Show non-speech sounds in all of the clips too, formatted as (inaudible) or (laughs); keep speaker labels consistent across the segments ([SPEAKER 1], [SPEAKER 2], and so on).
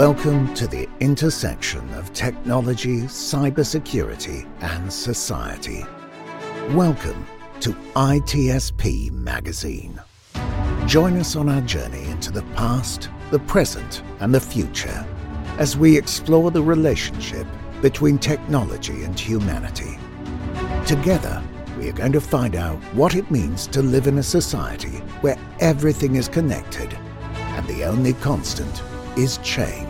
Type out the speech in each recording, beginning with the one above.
[SPEAKER 1] Welcome to the intersection of technology, cybersecurity, and society. Welcome to ITSP Magazine. Join us on our journey into the past, the present, and the future as we explore the relationship between technology and humanity. Together, we are going to find out what it means to live in a society where everything is connected and the only constant is change.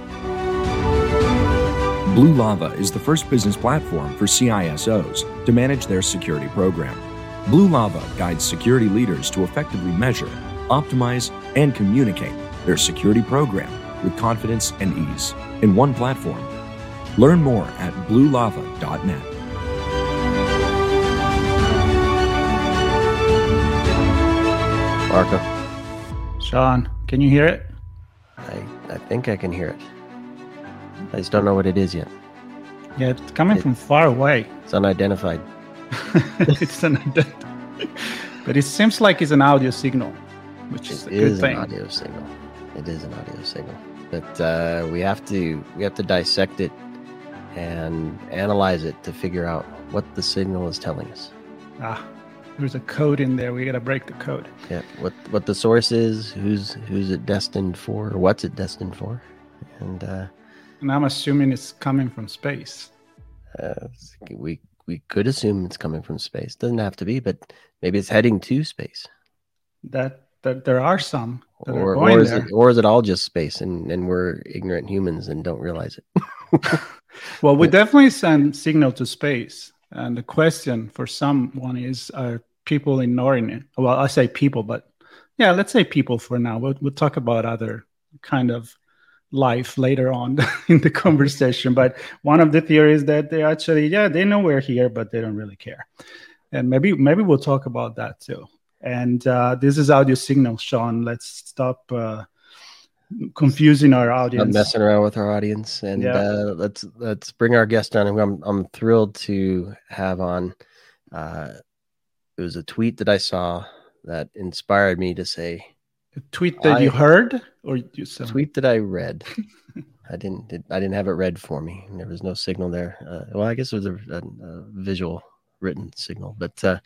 [SPEAKER 2] Blue Lava is the first business platform for CISOs to manage their security program. Blue Lava guides security leaders to effectively measure, optimize, and communicate their security program with confidence and ease in one platform. Learn more at bluelava.net.
[SPEAKER 3] Marco,
[SPEAKER 4] Sean, can you hear it?
[SPEAKER 3] I, I think I can hear it. I just don't know what it is yet.
[SPEAKER 4] Yeah, it's coming
[SPEAKER 3] It-
[SPEAKER 4] from far away.
[SPEAKER 3] It's unidentified. (laughs)
[SPEAKER 4] it's an but it seems like it's an audio signal, which is
[SPEAKER 3] It
[SPEAKER 4] a good
[SPEAKER 3] is
[SPEAKER 4] thing.
[SPEAKER 3] an audio signal. It is an audio signal. But uh, we have to we have to dissect it and analyze it to figure out what the signal is telling us.
[SPEAKER 4] Ah, there's a code in there. We gotta break the code.
[SPEAKER 3] Yeah, what what the source is, who's who's it destined for, or what's it destined for, and uh,
[SPEAKER 4] And I'm assuming it's coming from space.
[SPEAKER 3] uh, we we could assume it's coming from space. Doesn't have to be, but maybe it's heading to space.
[SPEAKER 4] That that there are some that
[SPEAKER 3] or,
[SPEAKER 4] are going
[SPEAKER 3] or is
[SPEAKER 4] there.
[SPEAKER 3] it or is it all just space and, and we're ignorant humans and don't realize it (laughs)
[SPEAKER 4] Well, we (laughs) definitely send signal to space. And the question for someone is are people ignoring it? Well, I say people, but yeah, let's say people for now. We'll, we'll talk about other kind of life later on (laughs) in the conversation. But one of the theories that they actually, yeah, they know we're here, but they don't really care. And maybe maybe we'll talk about that too. And uh, this is audio signal, Sean. Let's stop uh, confusing our audience.
[SPEAKER 3] messing around with our audience and
[SPEAKER 4] Yeah.
[SPEAKER 3] uh, let's let's bring our guest on I'm, I'm thrilled to have on uh, it was a tweet that i saw that inspired me to say
[SPEAKER 4] A tweet that you heard or you saw?
[SPEAKER 3] tweet that i read. I didn't did, i didn't have it read for me. There was no signal there. Uh, well i guess it was a, a, a visual written signal but uh,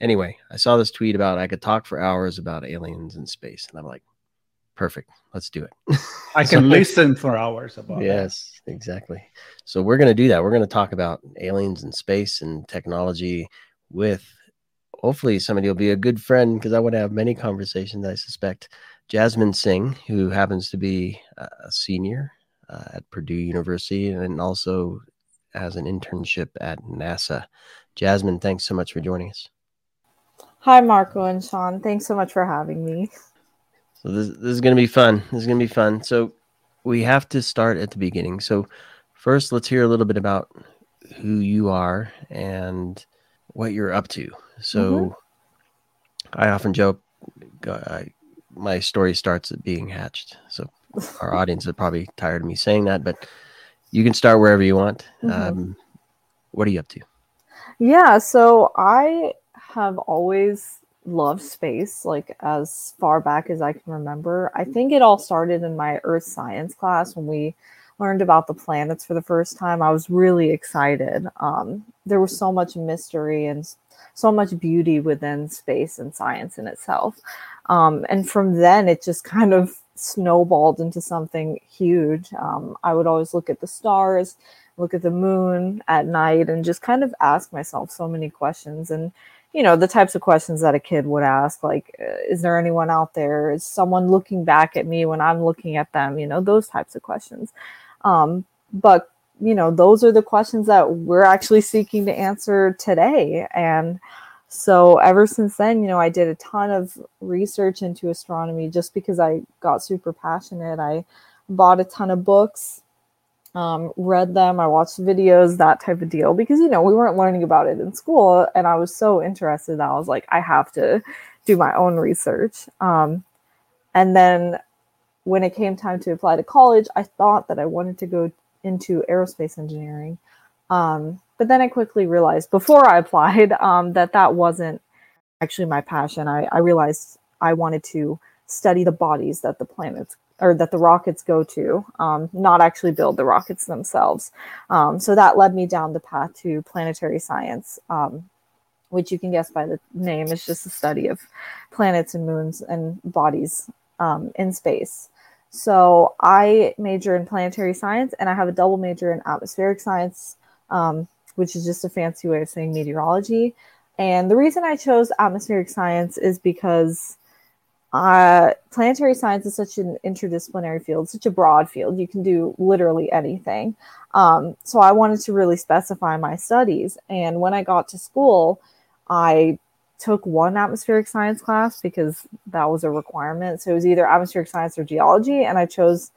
[SPEAKER 3] anyway i saw this tweet about i could talk for hours about aliens in space and i'm like perfect. Let's do it.
[SPEAKER 4] I
[SPEAKER 3] So-
[SPEAKER 4] can (laughs) listen for hours about that.
[SPEAKER 3] yes exactly. So we're going to do that. We're going to talk about aliens in space and technology with hopefully somebody will be a good friend because i want to have many conversations i suspect jasmine singh who happens to be a senior uh, at purdue university and also has an internship at nasa jasmine thanks so much for joining us
[SPEAKER 5] Hi, Marco and Sean. Thanks so much for having me.
[SPEAKER 3] So this this is gonna be fun. This is gonna be fun. So we have to start at the beginning. So first, let's hear a little bit about who you are and what you're up to. So I often joke, I, my story starts at being hatched. So (laughs) our audience is probably tired of me saying that, but you can start wherever you want.
[SPEAKER 5] Mhm.
[SPEAKER 3] Um, what are you up to?
[SPEAKER 5] Yeah, so I have always loved space, like as far back as I can remember. I think it all started in my earth science class when we learned about the planets for the first time. I was really excited. Um, there was so much mystery and so much beauty within space and science in itself. Um, and from then, it just kind of snowballed into something huge. Um, I would always look at the stars, look at the moon at night, and just kind of ask myself so many questions. And, you know, the types of questions that a kid would ask, like, uh, is there anyone out there? Is someone looking back at me when I'm looking at them? You know, those types of questions. Um, but, you know, those are the questions that we're actually seeking to answer today. And, so ever since then, you know, I did a ton of research into astronomy just because I got super passionate. I bought a ton of books um, read them, I watched videos, that type of deal, because you know we weren't learning about it in school, and I was so interested that I was like, I have to do my own research. Um, and then when it came time to apply to college, I thought that I wanted to go into aerospace engineering. Um, but then I quickly realized before I applied (laughs) um, that that wasn't actually my passion. I, I realized I wanted to study the bodies that the planets or that the rockets go to, um, not actually build the rockets themselves. Um, so that led me down the path to planetary science, um, which you can guess by the name is just the study of planets and moons and bodies um, in space. So I major in planetary science and I have a double major in atmospheric science, um, which is just a fancy way of saying meteorology. And the reason I chose atmospheric science is because uh, planetary science is such an interdisciplinary field, such a broad field. You can do literally anything. Um, so I wanted to really specify my studies. And when I got to school, I took one atmospheric science class because that was a requirement. So it was either atmospheric science or geology, and I chose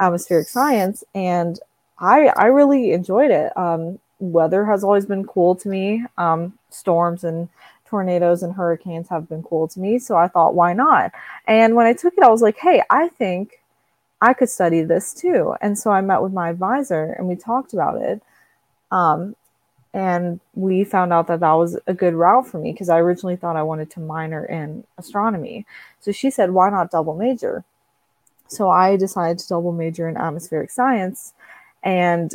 [SPEAKER 5] atmospheric science. And I I really enjoyed it. Um, weather has always been cool to me. Um, storms and tornadoes and hurricanes have been cool to me. So I thought, why not? And when I took it, I was like, hey, I think I could study this too. And so I met with my advisor and we talked about it. Um, and we found out that that was a good route for me because I originally thought I wanted to minor in astronomy. So she said, why not double major? So I decided to double major in atmospheric science and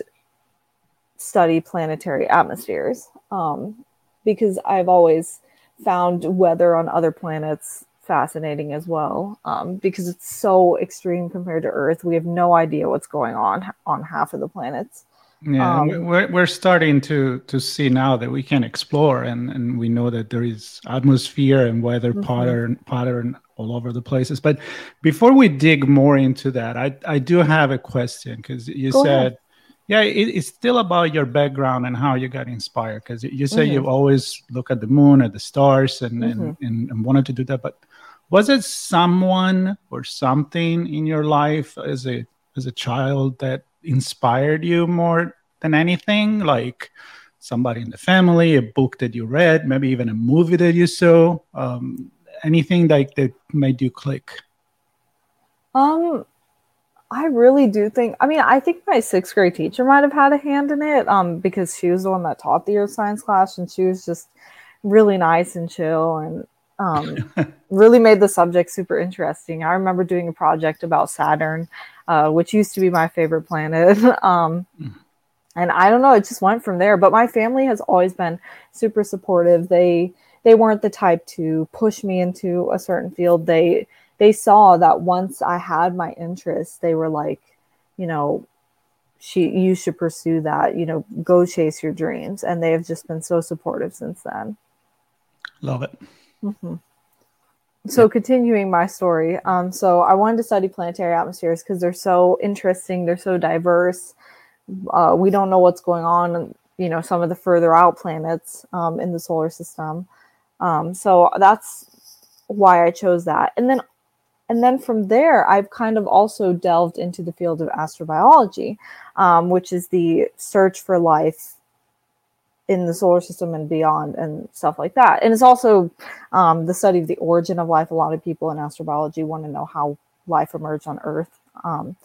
[SPEAKER 5] study planetary atmospheres um, because I've always found weather on other planets fascinating as well um, because it's so extreme compared to Earth. We have no idea what's going on on half of the planets.
[SPEAKER 4] Yeah, um, we're we're starting to to see now that we can explore, and and we know that there is atmosphere and weather mm-hmm. pattern pattern all over the places. But before we dig more into that, I I do have a question because you Go said. Ahead yeah it, it's still about your background and how you got inspired because you say mm-hmm. you always look at the moon at the stars and, mm-hmm. and, and, and wanted to do that but was it someone or something in your life as a as a child that inspired you more than anything like somebody in the family a book that you read maybe even a movie that you saw um, anything like that made you click
[SPEAKER 5] um I really do think. I mean, I think my sixth grade teacher might have had a hand in it, um, because she was the one that taught the earth science class, and she was just really nice and chill, and um, (laughs) really made the subject super interesting. I remember doing a project about Saturn, uh, which used to be my favorite planet. (laughs) um, mm. and I don't know, it just went from there. But my family has always been super supportive. They they weren't the type to push me into a certain field. They they saw that once I had my interest, they were like, you know, she you should pursue that, you know, go chase your dreams. And they have just been so supportive since then.
[SPEAKER 4] Love it.
[SPEAKER 5] Mm-hmm. So continuing my story, um, so I wanted to study planetary atmospheres because they're so interesting, they're so diverse. Uh, we don't know what's going on, you know, some of the further out planets um, in the solar system. Um, so that's why I chose that. And then and then from there, I've kind of also delved into the field of astrobiology, um, which is the search for life in the solar system and beyond and stuff like that. And it's also um, the study of the origin of life. A lot of people in astrobiology want to know how life emerged on Earth. Um,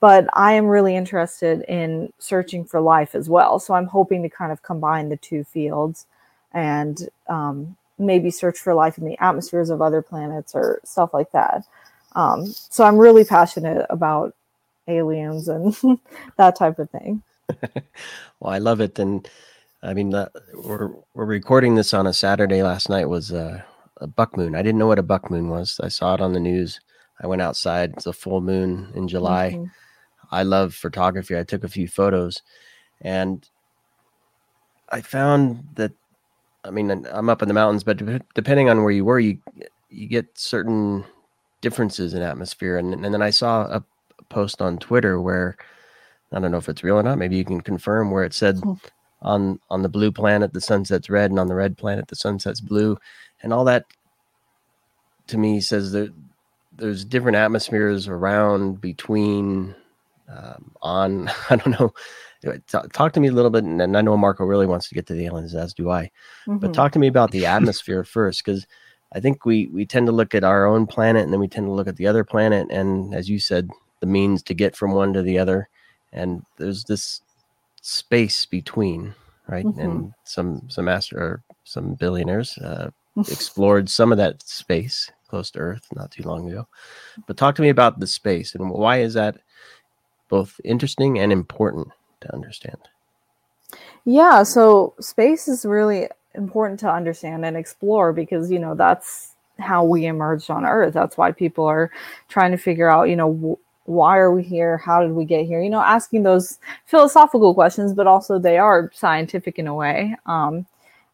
[SPEAKER 5] but I am really interested in searching for life as well. So I'm hoping to kind of combine the two fields and um, maybe search for life in the atmospheres of other planets or stuff like that. Um, so I'm really passionate about aliens and (laughs) that type of thing. (laughs)
[SPEAKER 3] well, I love it, and I mean, uh, we're we're recording this on a Saturday. Last night was uh, a buck moon. I didn't know what a buck moon was. I saw it on the news. I went outside. It's a full moon in July. Mm-hmm. I love photography. I took a few photos, and I found that. I mean, I'm up in the mountains, but depending on where you were, you you get certain differences in atmosphere. And, and then I saw a post on Twitter where I don't know if it's real or not. Maybe you can confirm where it said hmm. On on the blue planet the sunset's red, and on the red planet the sunset's blue, and all that to me says that there's different atmospheres around between um, on (laughs) I don't know. Talk to me a little bit, and I know Marco really wants to get to the aliens, as do I. Mm-hmm. But talk to me about the (laughs) atmosphere first, because I think we we tend to look at our own planet, and then we tend to look at the other planet, and as you said, the means to get from one to the other, and there's this space between, right? Mm-hmm. And some some master or some billionaires uh, (laughs) explored some of that space close to Earth not too long ago. But talk to me about the space and why is that both interesting and important to understand?
[SPEAKER 5] Yeah, so space is really important to understand and explore because you know that's how we emerged on Earth. That's why people are trying to figure out, you know, why are we here? How did we get here? You know, asking those philosophical questions, but also they are scientific in a way. Um,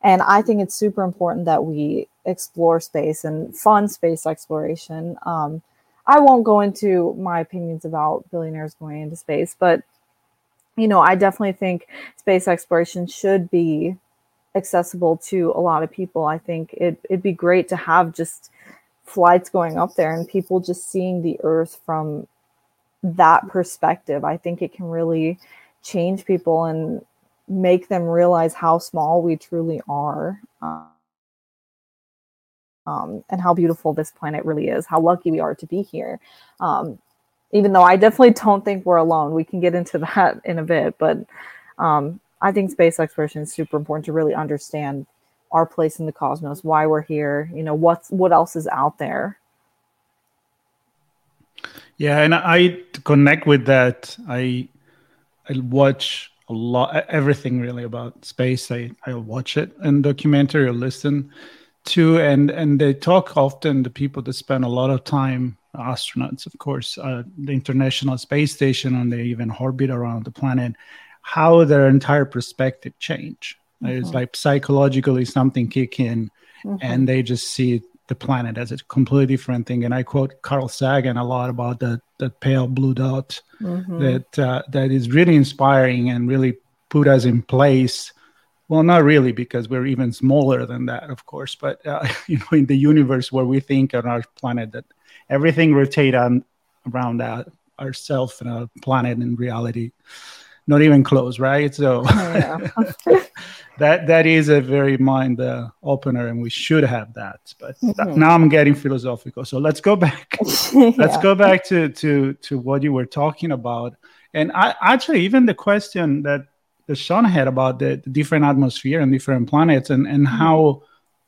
[SPEAKER 5] and I think it's super important that we explore space and fund space exploration. Um, I won't go into my opinions about billionaires going into space, but you know, I definitely think space exploration should be accessible to a lot of people. I think it, it'd be great to have just flights going up there and people just seeing the Earth from that perspective. I think it can really change people and make them realize how small we truly are. Um, um, and how beautiful this planet really is, how lucky we are to be here. Um, even though I definitely don't think we're alone, we can get into (laughs) that in a bit. But um, I think space exploration is super important to really understand our place in the cosmos, why we're here, you know, what's what else is out there.
[SPEAKER 4] Yeah, and I connect with that. I I watch a lot everything really about space. I I watch it in documentary or listen to, and and they talk often the people that spend a lot of time astronauts, of course, uh, the International Space Station, and they even orbit around the planet. How their entire perspective change. Mm-hmm. It's like psychologically something kick in, mm-hmm. and they just see the planet as a completely different thing. And I quote Carl Sagan a lot about the that pale blue dot mm-hmm. that uh, that is really inspiring and really put us in place. Well, not really, because we're even smaller than that, of course. But uh, (laughs) you know, in the universe where we think on our planet that everything rotate on around that ourselves and our planet in reality not even close, right? So (laughs) yeah. (laughs) that that is a very mind uh, opener, and we should have that. But mm-hmm. now I'm getting philosophical. So let's go back. yeah. (laughs) Let's go back to to to what you were talking about. And I actually even the question that the Sean had about the, the different atmosphere and different planets, and and mm-hmm. how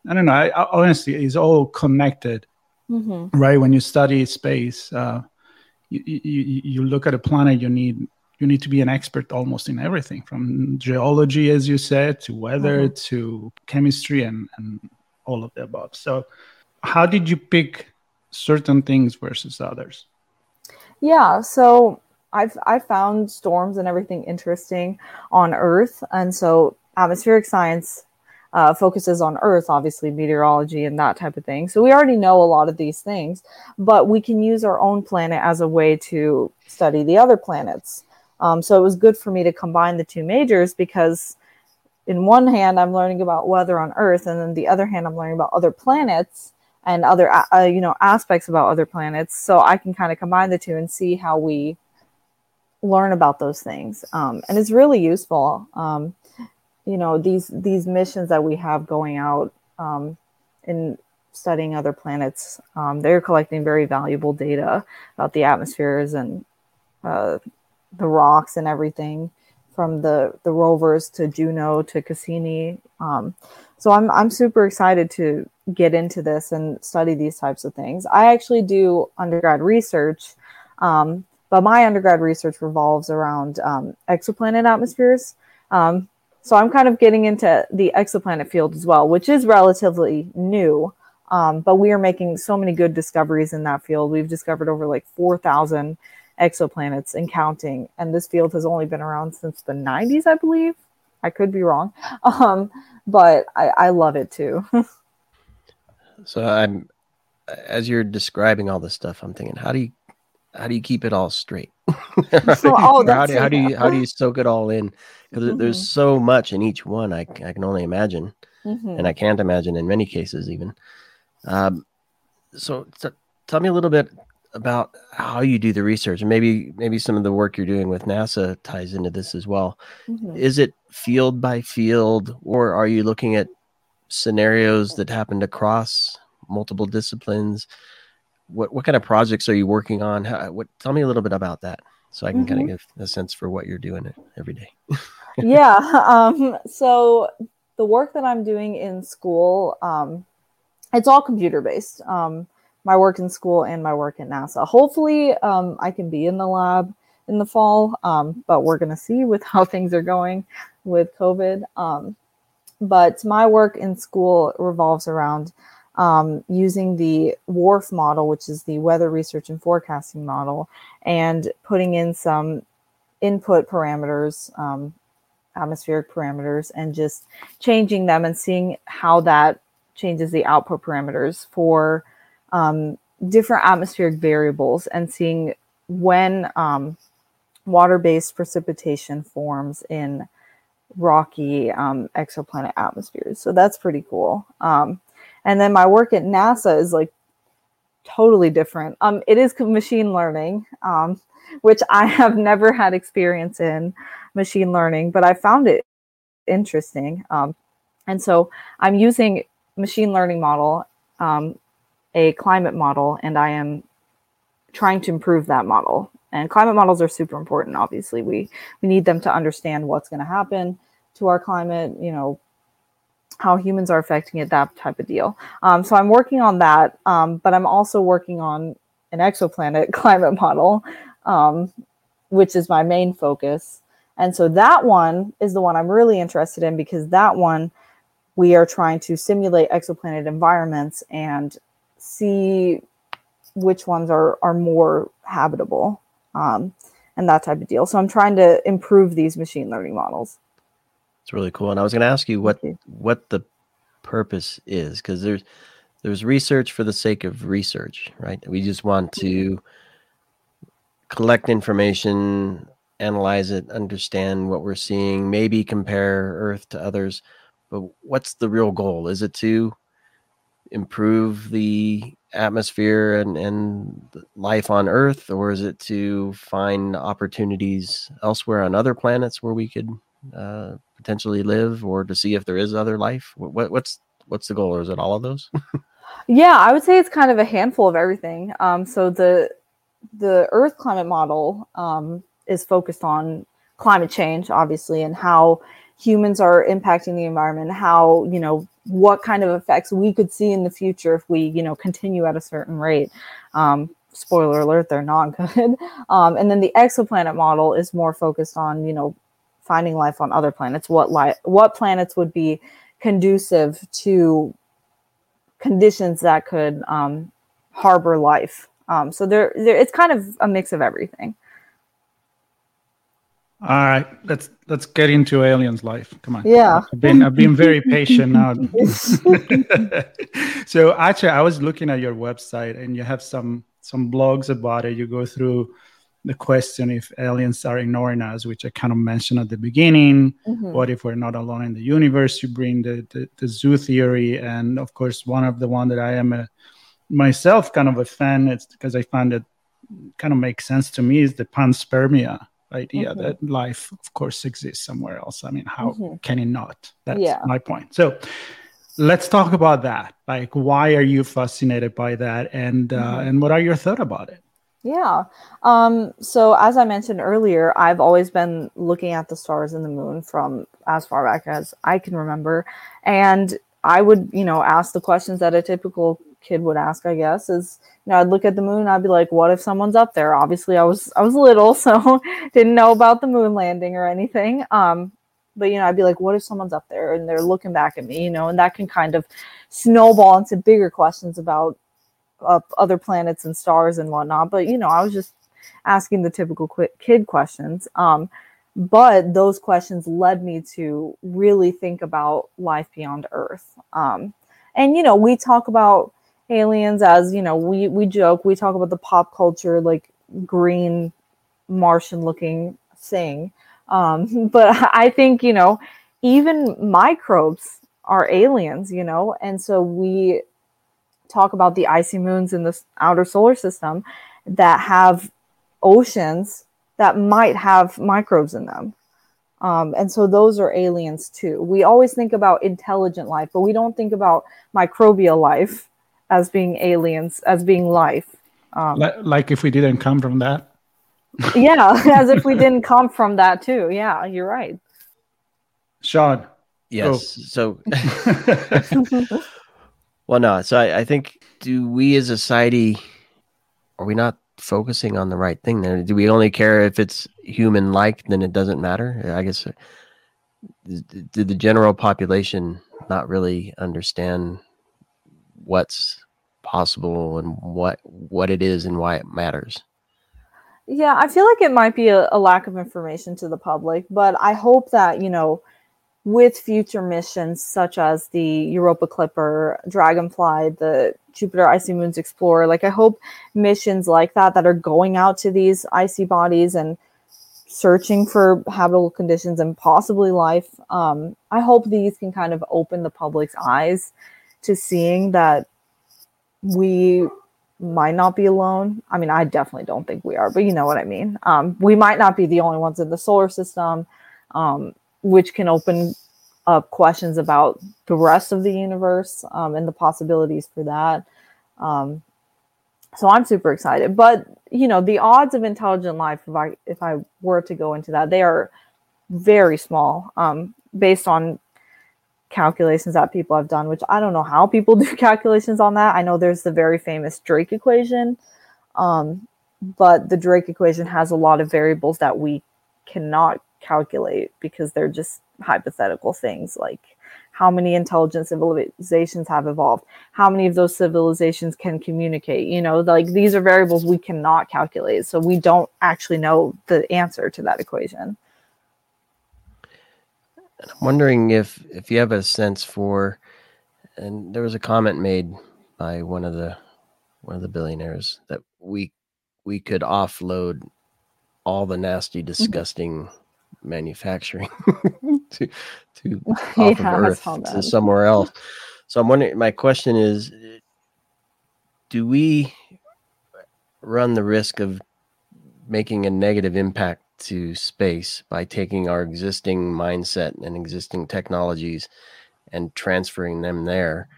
[SPEAKER 4] I don't know. I, I, honestly, is all connected, mm-hmm. right? When you study space. Uh, you, you, you look at a planet, you need you need to be an expert almost in everything from geology as you said to weather mm-hmm. to chemistry and, and all of the above so how did you pick certain things versus others
[SPEAKER 5] yeah so i've i found storms and everything interesting on earth and so atmospheric science uh, focuses on Earth, obviously meteorology and that type of thing. So we already know a lot of these things, but we can use our own planet as a way to study the other planets. Um, so it was good for me to combine the two majors because, in one hand, I'm learning about weather on Earth, and then the other hand, I'm learning about other planets and other uh, you know aspects about other planets. So I can kind of combine the two and see how we learn about those things, um, and it's really useful. Um, you know these these missions that we have going out um, in studying other planets, um, they're collecting very valuable data about the atmospheres and uh, the rocks and everything from the the rovers to Juno to Cassini. Um, so I'm I'm super excited to get into this and study these types of things. I actually do undergrad research, um, but my undergrad research revolves around um, exoplanet atmospheres. Um, so I'm kind of getting into the exoplanet field as well, which is relatively new. Um, but we are making so many good discoveries in that field. We've discovered over like 4,000 exoplanets and counting. And this field has only been around since the 90s, I believe. I could be wrong. (laughs) Um, but I, I love it too. (laughs)
[SPEAKER 3] so I'm as you're describing all this stuff, I'm thinking, how do you how do you keep it all straight? (laughs) oh, how, do, how do you how do you soak it all in? Because mm-hmm. there's so much in each one. I, I can only imagine, mm-hmm. and I can't imagine in many cases even. Um, so, so tell me a little bit about how you do the research, and maybe maybe some of the work you're doing with NASA ties into this as well. Mm-hmm. Is it field by field, or are you looking at scenarios that happened across multiple disciplines? What what kind of projects are you working on? How, what tell me a little bit about that, so I can mm-hmm. kind of give a sense for what you're doing every day. (laughs)
[SPEAKER 5] yeah. Um, so the work that I'm doing in school, um, it's all computer based. Um, my work in school and my work at NASA. Hopefully, um, I can be in the lab in the fall, um, but we're going to see with how (laughs) things are going with COVID. Um, but my work in school revolves around um, using the WRF model, which is the weather research and forecasting model, and putting in some input parameters, um, atmospheric parameters, and just changing them and seeing how that changes the output parameters for um, different atmospheric variables and seeing when um, water-based precipitation forms in rocky um, exoplanet atmospheres. So that's pretty cool. Um, and then my work at NASA is like totally different. Um, it is machine learning, um, which I have never had experience in machine learning, but I found it interesting. And so I'm using machine learning model um, a climate model and I am trying to improve that model. And climate models are super important. Obviously, we we need them to understand what's going to happen to our climate. You know, how humans are affecting it, that type of deal. Um, so I'm working on that, um, but I'm also working on an exoplanet (laughs) climate model, um, which is my main focus. And so that one is the one I'm really interested in because that one we are trying to simulate exoplanet environments and see which ones are are more habitable um, and that type of deal. So I'm trying to improve these machine learning models.
[SPEAKER 3] It's really cool. And I was going to ask you what you. what the purpose is because there's there's research for the sake of research, right? We just want to collect information, analyze it, understand what we're seeing, maybe compare Earth to others. But what's the real goal? Is it to improve the atmosphere and, and life on Earth, or is it to find opportunities elsewhere on other planets where we could uh, potentially live, or to see if there is other life? What, what's what's the goal, or is it all of those? (laughs)
[SPEAKER 5] yeah, I would say it's kind of a handful of everything. Um, so the the Earth climate model um, is focused on climate change, obviously, and how humans are impacting the environment, how you know what kind of effects we could see in the future if we, you know, continue at a certain rate. Um, spoiler alert, they're not (laughs) good. Um, and then the exoplanet model is more focused on, you know, finding life on other planets. What life, what planets would be conducive to conditions that could um, harbor life. Um, so there, there, it's kind of a mix of everything.
[SPEAKER 4] All right, let's let's get into aliens' life. Come on.
[SPEAKER 5] Yeah.
[SPEAKER 4] I've been I've been very patient now. (laughs) (laughs) so actually, I was looking at your website, and you have some some blogs about it. You go through the question if aliens are ignoring us, which I kind of mentioned at the beginning. Mm-hmm. What if we're not alone in the universe? You bring the, the, the zoo theory, and of course, one of the one that I am a, myself kind of a fan. It's because I find it kind of makes sense to me is the panspermia idea mm-hmm. that life, of course, exists somewhere else. I mean, how mm-hmm. can it not? That's yeah. my point. So let's talk about that. Like, why are you fascinated by that, and uh, mm-hmm. and what are your thoughts about it?
[SPEAKER 5] Yeah. Um, so as I mentioned earlier, I've always been looking at the stars and the moon from as far back as I can remember, and I would, you know, ask the questions that a typical kid would ask, I guess, is you know, I'd look at the moon, I'd be like, what if someone's up there? Obviously I was I was little, (laughs) so didn't know about the moon landing or anything. Um, but you know, I'd be like, what if someone's up there and they're looking back at me, you know, and that can kind of snowball into bigger questions about uh, other planets and stars and whatnot. But you know, I was just asking the typical kid questions. Um, but those questions led me to really think about life beyond Earth. Um, and you know, we talk about aliens as you know we we joke we talk about the pop culture like green martian looking thing um (laughs) but i think you know even microbes are aliens you know and so we talk about the icy moons in the outer solar system that have oceans that might have microbes in them. Um, and so those are aliens too. We always think about intelligent life, but we don't think about microbial life as being aliens, as being life.
[SPEAKER 4] Um, like, like if we didn't come from that. (laughs)
[SPEAKER 5] yeah, as if we didn't come from that too. Yeah, you're right.
[SPEAKER 4] Sean.
[SPEAKER 3] Yes. Go. So, (laughs) well, no. So I, I think, do we as a society, are we not focusing on the right thing there? Do we only care if it's human like, then it doesn't matter? I guess, uh, did the general population not really understand what's possible and what what it is and why it matters?
[SPEAKER 5] Yeah, I feel like it might be a, a lack of information to the public, but I hope that, you know, with future missions such as the Europa Clipper, Dragonfly, the Jupiter Icy Moons Explorer, like I hope missions like that that are going out to these icy bodies and searching for habitable conditions and possibly life. Um, I hope these can kind of open the public's eyes to seeing that we might not be alone. I mean, I definitely don't think we are, but you know what I mean. Um, we might not be the only ones in the solar system. Um, which can open questions about the rest of the universe um, and the possibilities for that. Um, so I'm super excited. But you know, the odds of intelligent life, if I if I were to go into that, they are very small um, based on calculations that people have done. Which I don't know how people (laughs) do calculations on that. I know there's the very famous Drake equation, um, but the Drake equation has a lot of variables that we cannot calculate because they're just hypothetical things like how many intelligent civilizations have evolved how many of those civilizations can communicate you know like these are variables we cannot calculate so we don't actually know the answer to that equation
[SPEAKER 3] i'm wondering if if you have a sense for and there was a comment made by one of the one of the billionaires that we we could offload all the nasty mm-hmm. disgusting manufacturing (laughs) (laughs) to to (laughs) off yeah, of Earth to somewhere else. So I'm wondering. My question is, do we run the risk of making a negative impact to space by taking our existing mindset and existing technologies and transferring them there?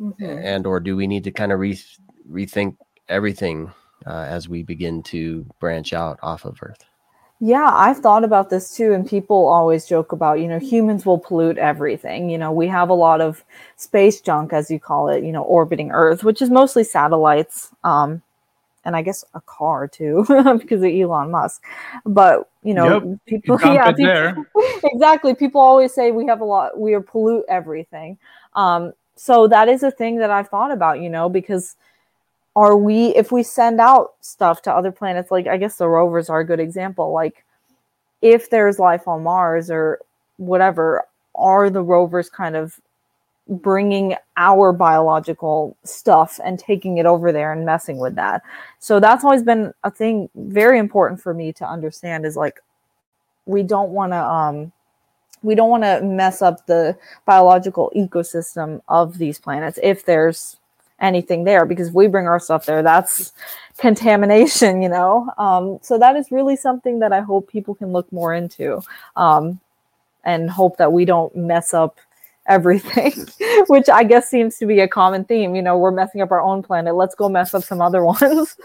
[SPEAKER 3] Mm-hmm. And or do we need to kind of re- rethink everything uh, as we begin to branch out off of Earth?
[SPEAKER 5] Yeah, I've thought about this too. And people always joke about, you know, humans will pollute everything. You know, we have a lot of space junk, as you call it, you know, orbiting Earth, which is mostly satellites. Um, and I guess a car too, (laughs) because of Elon Musk. But you know, yep, people, (laughs) yeah, people, (laughs) exactly. People always say we have a lot, we are pollute everything. Um, so that is a thing that I've thought about, you know, because are we if we send out stuff to other planets like i guess the rovers are a good example like if there's life on mars or whatever are the rovers kind of bringing our biological stuff and taking it over there and messing with that? So that's always been a thing very important for me to understand is like we don't want to um we don't want to mess up the biological ecosystem of these planets if there's anything there because we bring our stuff there that's contamination you know? Um, so that is really something that i hope people can look more into um, and hope that we don't mess up everything (laughs) which i guess seems to be a common theme. You know we're messing up our own planet. Let's go mess up some other (laughs) ones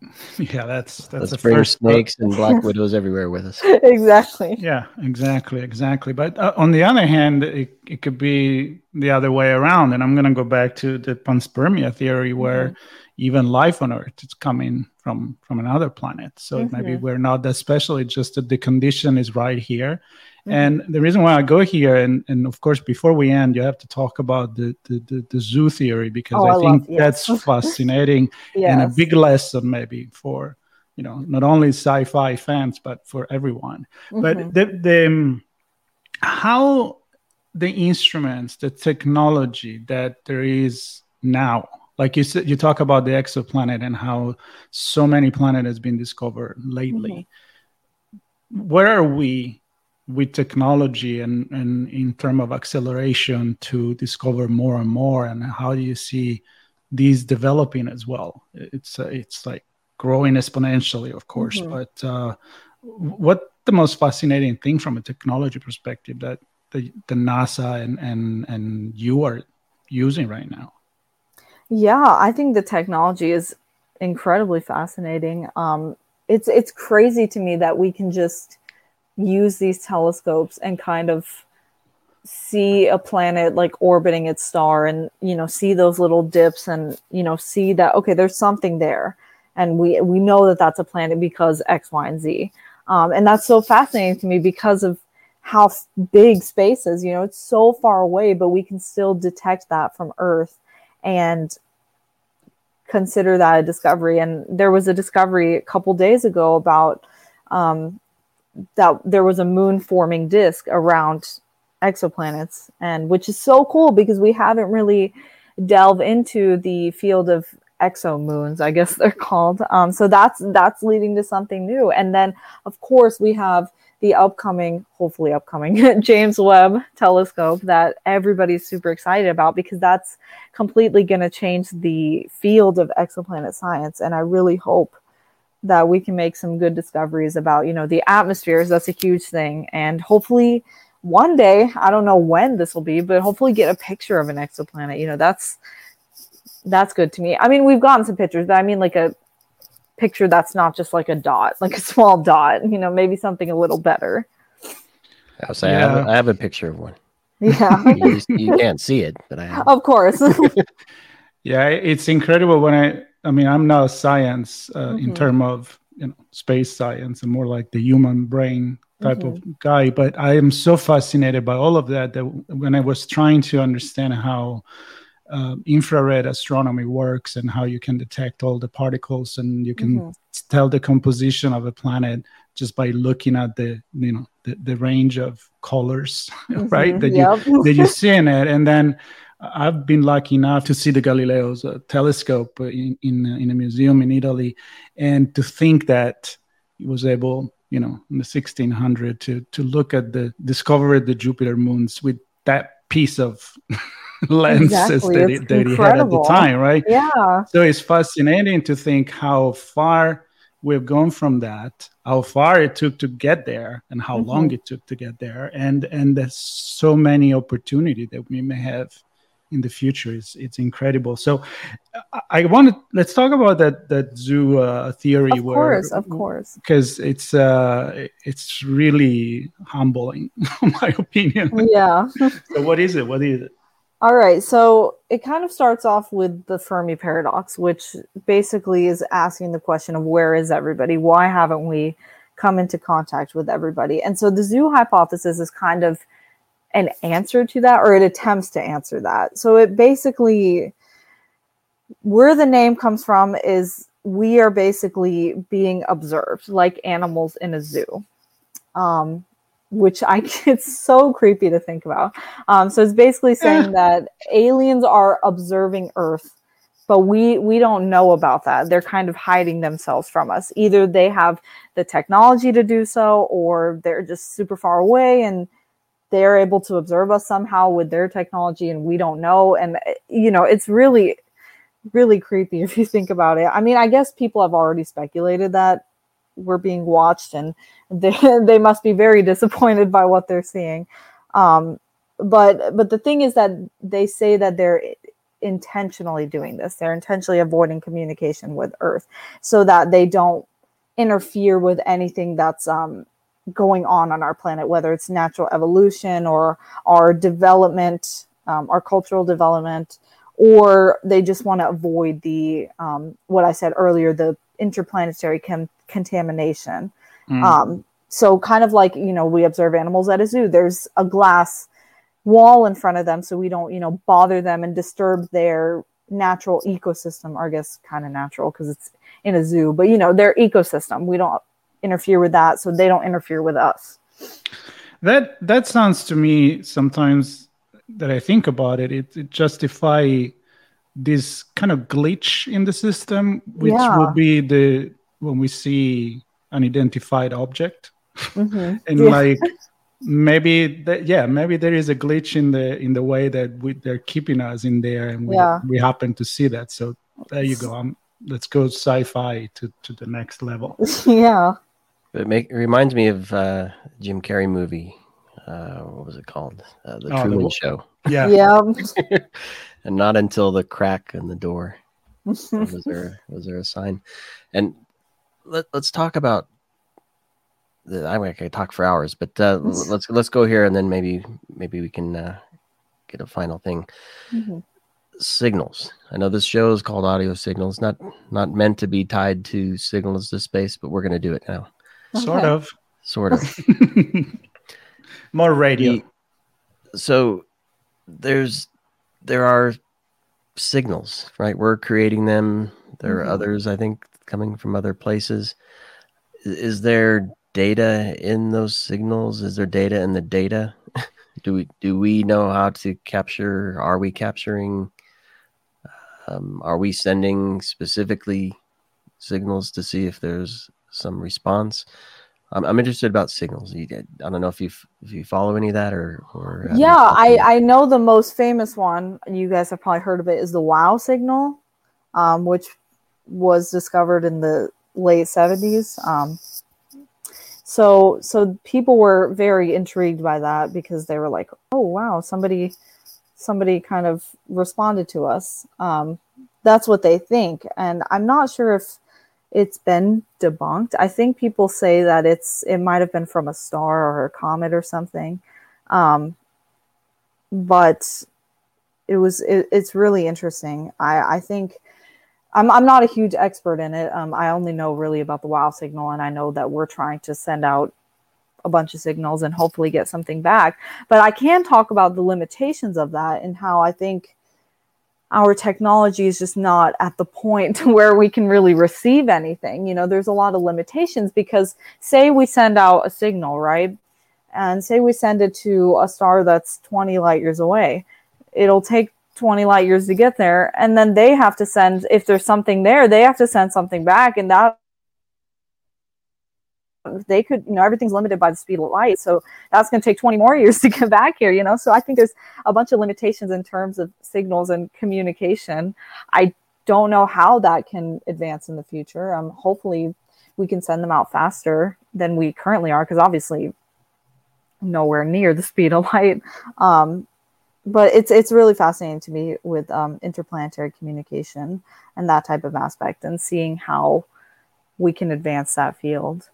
[SPEAKER 5] (laughs)
[SPEAKER 4] yeah that's that's
[SPEAKER 3] Let's bring snakes and black (laughs) widows everywhere with us. (laughs)
[SPEAKER 5] Exactly.
[SPEAKER 4] Yeah exactly exactly. But uh, on the other hand it, it could be the other way around and i'm going to go back to the panspermia theory where mm-hmm. even life on earth is coming from from another planet. So mm-hmm. maybe we're not that special it's just that the condition is right here Mm-hmm. And the reason why I go here, and, and of course, before we end, you have to talk about the, the, the, the zoo theory because oh, I, I, think love, yes. that's (laughs) fascinating yes. and a big lesson maybe for, you know, not only sci-fi fans, but for everyone. Mm-hmm. But the, the, um, how the instruments, the technology that there is now, like you said, you talk about the exoplanet and how so many planets has been discovered lately. Mm-hmm. Where are we with technology and, and in terms of acceleration to discover more and more and how do you see these developing as well it's uh, it's like growing exponentially, of course. Mm-hmm. But uh, what the most fascinating thing from a technology perspective that the, the NASA and, and and you are using right now?
[SPEAKER 5] Yeah, I think the technology is incredibly fascinating. Um, it's it's crazy to me that we can just use these telescopes and kind of see a planet like orbiting its star and you know see those little dips and you know see that okay there's something there. And we we know that that's a planet because x y and z. Um, and that's so fascinating to me because of how big space is you know it's so far away but we can still detect that from earth and consider that a discovery. And there was a discovery a couple days ago about um, that there was a moon forming disk around exoplanets and which is so cool because we haven't really delved into the field of exomoons i guess (laughs) they're called. Um, so that's that's leading to something new. And then of course we have the upcoming hopefully upcoming (laughs) james webb telescope that everybody's super excited about because that's completely going to change the field of exoplanet science. And i really hope that we can make some good discoveries about you know the atmospheres that's a huge thing. And hopefully one day i don't know when this will be but hopefully get a picture of an exoplanet. You know that's that's good to me. I mean we've gotten some pictures but i mean like a picture that's not just like a dot (laughs) like a small dot you know maybe something a little better.
[SPEAKER 3] I'll say yeah. I, have, I have a picture of one.
[SPEAKER 5] Yeah. (laughs)
[SPEAKER 3] You, you, can't see it but i have. (laughs)
[SPEAKER 5] of course.
[SPEAKER 4] Yeah it's incredible when i I mean, I'm not a science uh, mm-hmm. in terms of you know space science and more like the human brain type mm-hmm. of guy. But I am so fascinated by all of that that when I was trying to understand how uh, infrared astronomy works and how you can detect all the particles and you can mm-hmm. tell the composition of a planet just by looking at the you know the, the range of colors (laughs) right mm-hmm. that yep. you that you see in it and then I've been lucky enough to see the Galileo's uh, telescope in in, uh, in, a museum in Italy, and to think that he was able, you know, in the 1600 to to look at the discover the Jupiter moons with that piece of (laughs) lenses exactly. that, he, that he had at the time, right?
[SPEAKER 5] Yeah.
[SPEAKER 4] So it's fascinating to think how far we've gone from that how far it took to get there and how mm-hmm. long it took to get there and and there's so many opportunity that we may have in the future. It's it's incredible. So I, want to let's talk about that that zoo uh, theory.
[SPEAKER 5] Of course, of course,
[SPEAKER 4] because it's uh, it's really humbling, (laughs) in my opinion.
[SPEAKER 5] Yeah. (laughs)
[SPEAKER 4] so what is it? What is it?
[SPEAKER 5] All right, so it kind of starts off with the Fermi paradox, which basically is asking the question of where is everybody? Why haven't we come into contact with everybody? And so the zoo hypothesis is kind of an answer to that or it attempts to answer that. So it basically where the name comes from is we are basically being observed like animals in a zoo. Um, which I (laughs) it's so creepy to think about. Um, so it's basically saying that aliens are observing Earth, but we we don't know about that. They're kind of hiding themselves from us. Either they have the technology to do so, or they're just super far away and they're able to observe us somehow with their technology and we don't know. And eh, you know it's really really creepy (laughs) if you think about it. I mean i guess people have already speculated that we're being watched and (laughs) they, they must be very disappointed by what they're seeing. Um, but but the thing is that they say that they're intentionally doing this. They're intentionally avoiding communication with earth so that they don't interfere with anything that's um, going on on our planet, whether it's natural evolution or our development, um, our cultural development, or they just want to avoid the um, what I said earlier, the interplanetary com- contamination. Mm. Um, so, kind of like you know, we observe animals at a zoo. There's a glass wall in front of them, so we don't you know bother them and disturb their natural ecosystem. Or I guess kind of natural because it's in a zoo, but you know their ecosystem. We don't interfere with that so they don't interfere with us
[SPEAKER 4] that that sounds to me sometimes that i think about it it, it justify this kind of glitch in the system which yeah. will be the when we see an identified object mm-hmm. (laughs) and yeah. like maybe that yeah maybe there is a glitch in the in the way that we, they're keeping us in there and we, yeah. we happen to see that so there you go i'm let's go sci-fi to, to the next level. (laughs)
[SPEAKER 5] yeah.
[SPEAKER 3] It make it reminds me of uh, Jim Carrey movie. Uh, what was it called? Uh, the
[SPEAKER 4] Oh,
[SPEAKER 3] Truman
[SPEAKER 4] wo-
[SPEAKER 3] Show.
[SPEAKER 4] Yeah.
[SPEAKER 5] Yeah. (laughs)
[SPEAKER 3] and not until the crack in the door was there was there a sign. And let, let's talk about. The, I mean, I could talk for hours, but uh, let's let's go here, and then maybe maybe we can uh, get a final thing.
[SPEAKER 5] Mhm.
[SPEAKER 3] Signals. I know this show is called Audio Signals, not not meant to be tied to signals to space, but we're going to do it now,
[SPEAKER 4] Sort
[SPEAKER 5] Okay.
[SPEAKER 4] of.
[SPEAKER 3] sort of. (laughs)
[SPEAKER 4] More radio.
[SPEAKER 3] The- so there's there are signals right we're creating them there are
[SPEAKER 5] Mhm.
[SPEAKER 3] others i think coming from other places is there data in those signals is there data in the data (laughs) do we do we know how to capture are we capturing um, are we sending specifically signals to see if there's some response I'm, I'm interested about signals. You, I don't know if you if you follow any of that or or
[SPEAKER 5] Yeah, I, I know the most famous one. You guys have probably heard of it. Is the WoW signal, um, which was discovered in the late seventies. Um, so so people were very intrigued by that because they were like, oh wow, somebody somebody kind of responded to us. Um, that's what they think, and I'm not sure if it's been debunked. I think people say that it's it might have been from a star or a comet or something. Um, but it was it, it's really interesting. I I think I'm I'm not a huge expert in it. Um, I only know really about the WoW signal, and I know that we're trying to send out a bunch of signals and hopefully get something back. But I can talk about the limitations of that and how I think our technology is just not at the point (laughs) where we can really receive anything. You know, there's a lot of limitations because say we send out a signal, right? And say we send it to a star that's 20 light years away. It'll take 20 light years to get there. And then they have to send, if there's something there, they have to send something back. And that they could, you know, everything's limited by the speed of light. So that's going to take 20 more years to get back here, you know? So I think there's a bunch of limitations in terms of signals and communication. I don't know how that can advance in the future. Um, hopefully we can send them out faster than we currently are, because obviously nowhere near the speed of light. Um, but it's it's really fascinating to me with um, interplanetary communication and that type of aspect, and seeing how we can advance that field.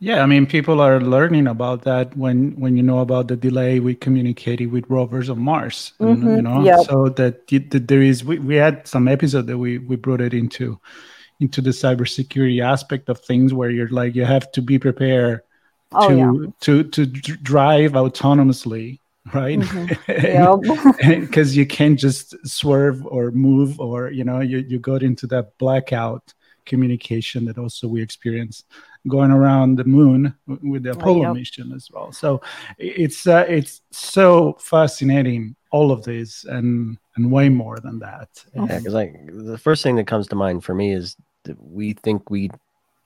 [SPEAKER 4] Yeah, I mean, people are learning about that when when you know about the delay we communicating with rovers on Mars. And, mm-hmm.
[SPEAKER 5] you
[SPEAKER 4] know,
[SPEAKER 5] yep.
[SPEAKER 4] so that, that there is we, we had some episode that we we brought it into into the cybersecurity aspect of things where you're like you have to be prepared
[SPEAKER 5] Oh
[SPEAKER 4] to
[SPEAKER 5] yeah,
[SPEAKER 4] to to drive autonomously, right? Mm-hmm. (laughs)
[SPEAKER 5] Yep. (laughs)
[SPEAKER 4] Because you can't just swerve or move or you know you you got into that blackout communication that also we experience going around the moon with the Apollo
[SPEAKER 5] yep.
[SPEAKER 4] mission as well. So it's uh, it's so fascinating all of this and and way more than that.
[SPEAKER 3] Yeah, because like the first thing that comes to mind for me is that we think we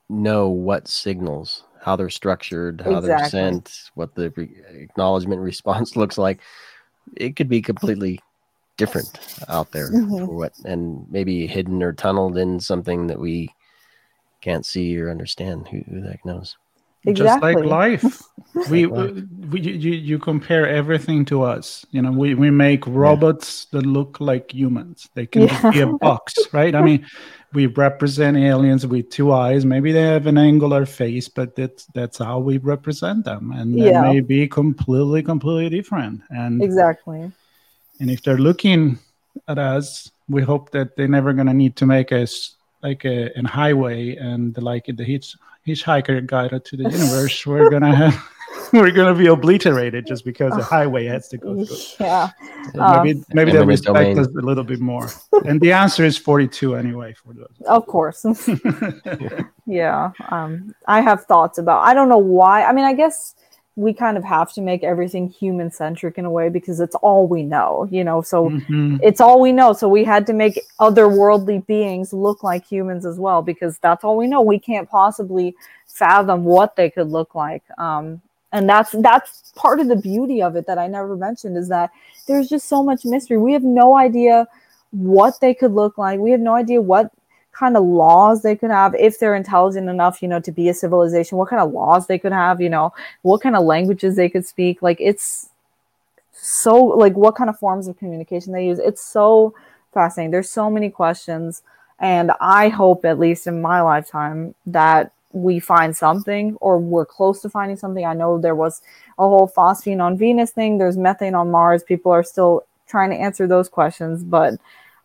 [SPEAKER 3] know what signals, how they're structured, how they're sent, what the re- acknowledgement (laughs) response (laughs) looks like. It could be completely different out there
[SPEAKER 5] Mhm.
[SPEAKER 3] for what, and maybe hidden or tunneled in something that we can't see or understand. Who, who the heck knows?
[SPEAKER 4] just like life (laughs) we,
[SPEAKER 3] Like
[SPEAKER 4] we you, you you compare everything to us. You know we, we make robots that look like humans. They can just be a box right? I mean we represent aliens with two eyes. Maybe they have an angular face but that's that's how we represent them. And they
[SPEAKER 5] Yeah.
[SPEAKER 4] may be completely completely different. And
[SPEAKER 5] exactly.
[SPEAKER 4] and if they're looking at us we hope that they're never going to need to make us like a an highway and like the hitch hitchhiker guide to the universe we're gonna have (laughs) we're gonna be obliterated just because the highway has to go through
[SPEAKER 5] Yeah. Uh,
[SPEAKER 4] maybe maybe they'll respect
[SPEAKER 3] domain.
[SPEAKER 4] us a little bit more and the answer is 42 anyway for those
[SPEAKER 5] Of course. (laughs) yeah. Um, I have thoughts about I don't know why. I mean, I guess we kind of have to make everything human centric in a way because it's all we know, you know. So
[SPEAKER 4] Mhm.
[SPEAKER 5] it's all we know. So we had to make otherworldly beings look like humans as well because that's all we know. We can't possibly fathom what they could look like. Um, and that's that's part of the beauty of it that I never mentioned is that there's just so much mystery. We have no idea what they could look like. We have no idea what kind of laws they could have if they're intelligent enough, you know, to be a civilization, what kind of laws they could have, you know, what kind of languages they could speak. Like it's so like what kind of forms of communication they use. It's so fascinating. There's so many questions. And I hope, at least in my lifetime, that we find something or we're close to finding something. I know there was a whole phosphine on Venus thing, there's methane on Mars. People are still trying to answer those questions, but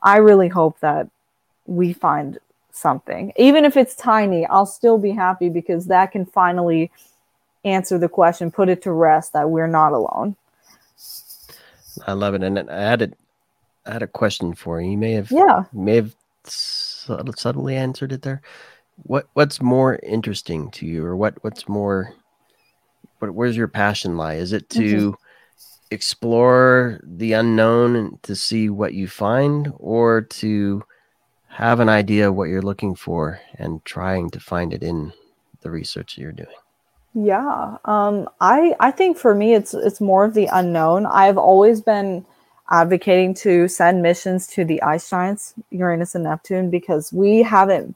[SPEAKER 5] I really hope that we find something. Even if it's tiny, I'll still be happy because that can finally answer the question, put it to rest that we're not alone.
[SPEAKER 3] I love it. And I had a, I had a question for you. You may have,
[SPEAKER 5] yeah,
[SPEAKER 3] may have subtly answered it there. What what's more interesting to you, or what what's more, what where's your passion lie? Is it to explore the unknown and to see what you find, or to have an idea what you're looking for and trying to find it in the research you're doing?
[SPEAKER 5] Yeah, um, I I think for me it's it's more of the unknown. I've always been advocating to send missions to the ice giants, Uranus and Neptune, because we haven't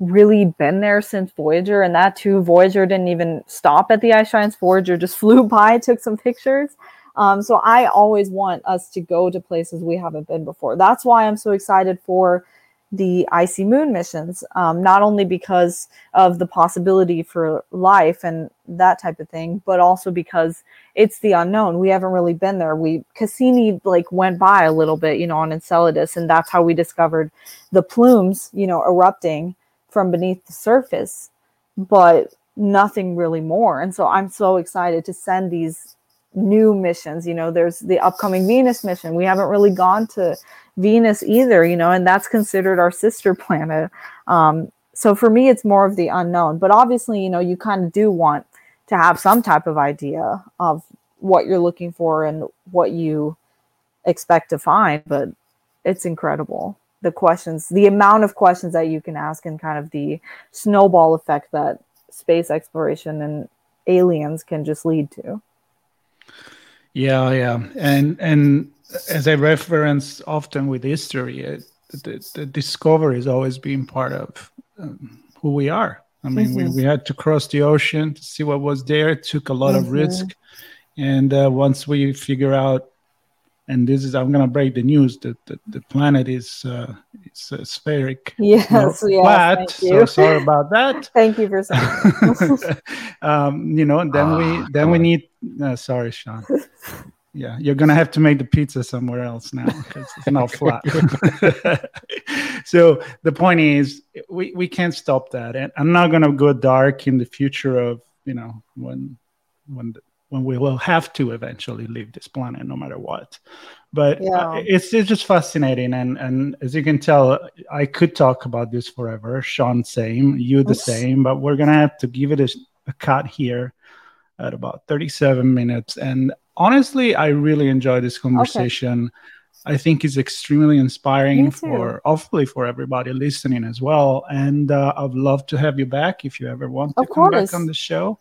[SPEAKER 5] really been there since Voyager, and that too, Voyager didn't even stop at the ice giants. Voyager just (laughs) flew by, took some pictures. Um, so I always want us to go to places we haven't been before. That's why I'm so excited for the icy moon missions um, not only because of the possibility for life and that type of thing but also because it's the unknown. We haven't really been there. We cassini like went by a little bit you know on enceladus and that's how we discovered the plumes you know erupting from beneath the surface but nothing really more. And so i'm so excited to send these new missions you know there's the upcoming venus mission we haven't really gone to Venus either, you know, and that's considered our sister (laughs) planet. Um, so for me, it's more of the unknown. But obviously, you know, you kind of do want to have some type of idea of what you're looking for and what you expect to find. But it's incredible the questions, the amount of questions that you can ask, and kind of the snowball effect that space exploration and aliens can just lead to.
[SPEAKER 4] Yeah, yeah, and and as I reference often with history, it, the, the discovery has always been part of um, who we are. I mean, mm-hmm. we, we had to cross the ocean to see what was there. It took a lot mm-hmm. of risk, and uh, once we figure out, and this is I'm gonna break the news that the, the, planet is uh, it's uh, spheric,
[SPEAKER 5] yes, yes,
[SPEAKER 4] flat. So sorry about that. (laughs)
[SPEAKER 5] thank you for (laughs) saying.
[SPEAKER 4] um, you know, then oh, we then we need. Uh, sorry, Sean yeah, you're gonna have to make the pizza somewhere else now because it's not (laughs) flat. so the point is, we we can't stop that, and I'm not gonna go dark in the future of you know when when the, when we will have to eventually leave this planet, no matter what. But uh, yeah. it's it's just fascinating, and and as you can tell, I could talk about this forever. Sean, same, you the same, but we're gonna have to give it a, a cut here at about 37 minutes and honestly, I really enjoy this conversation. Okay. I think it's extremely inspiring for hopefully for everybody listening as well. And uh, I'd love to have you back if you ever want to
[SPEAKER 5] of
[SPEAKER 4] come
[SPEAKER 5] course.
[SPEAKER 4] back on the show.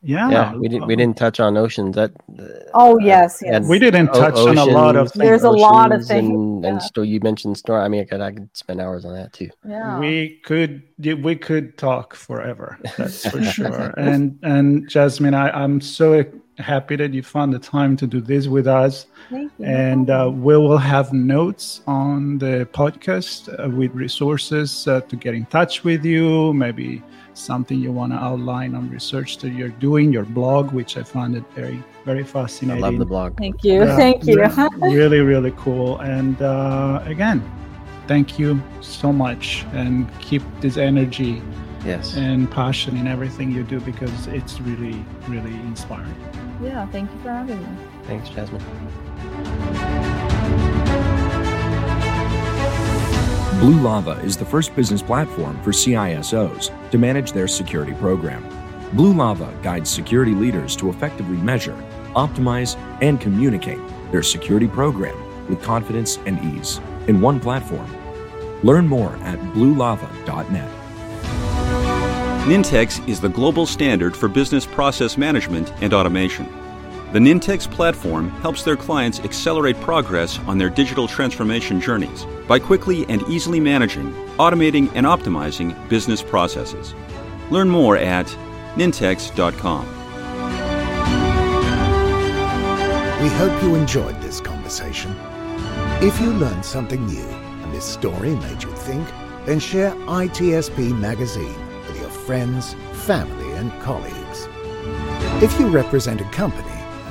[SPEAKER 4] Yeah,
[SPEAKER 3] yeah, we didn't we didn't touch on oceans. That
[SPEAKER 5] uh, oh yes, yes,
[SPEAKER 4] we didn't touch on a lot of.
[SPEAKER 5] Things. There's a lot of things, and,
[SPEAKER 3] yeah. and still you mentioned story. I mean, I could, I could spend hours on that too.
[SPEAKER 5] Yeah,
[SPEAKER 4] we could we could talk forever. That's for sure. (laughs) and and Jasmine, I, I'm so happy that you found the time to do this with us.
[SPEAKER 5] Thank you.
[SPEAKER 4] And uh, we will have notes on the podcast uh, with resources uh, to get in touch with you, maybe something you want to outline on research that you're doing, your blog, which I found it very, very fascinating.
[SPEAKER 3] I love the blog.
[SPEAKER 5] Thank you. Yeah, thank you. (laughs)
[SPEAKER 4] really, really cool. And uh, again, thank you so much and keep this energy
[SPEAKER 3] yes.
[SPEAKER 4] and passion in everything you do because it's really, really inspiring.
[SPEAKER 5] Yeah, thank you for having me.
[SPEAKER 3] Thanks, Jasmine.
[SPEAKER 2] Blue Lava is the first business platform for CISOs to manage their security program. Blue Lava guides security leaders to effectively measure, optimize, and communicate their security program with confidence and ease in one platform. Learn more at bluelava.net.
[SPEAKER 6] Nintex is the global standard for business process management and automation. The Nintex platform helps their clients accelerate progress on their digital transformation journeys by quickly and easily managing, automating, and optimizing business processes. Learn more at nintex.com.
[SPEAKER 1] We hope you enjoyed this conversation. If you learned something new and this story made you think, then share ITSP Magazine with your friends, family, and colleagues. If you represent a company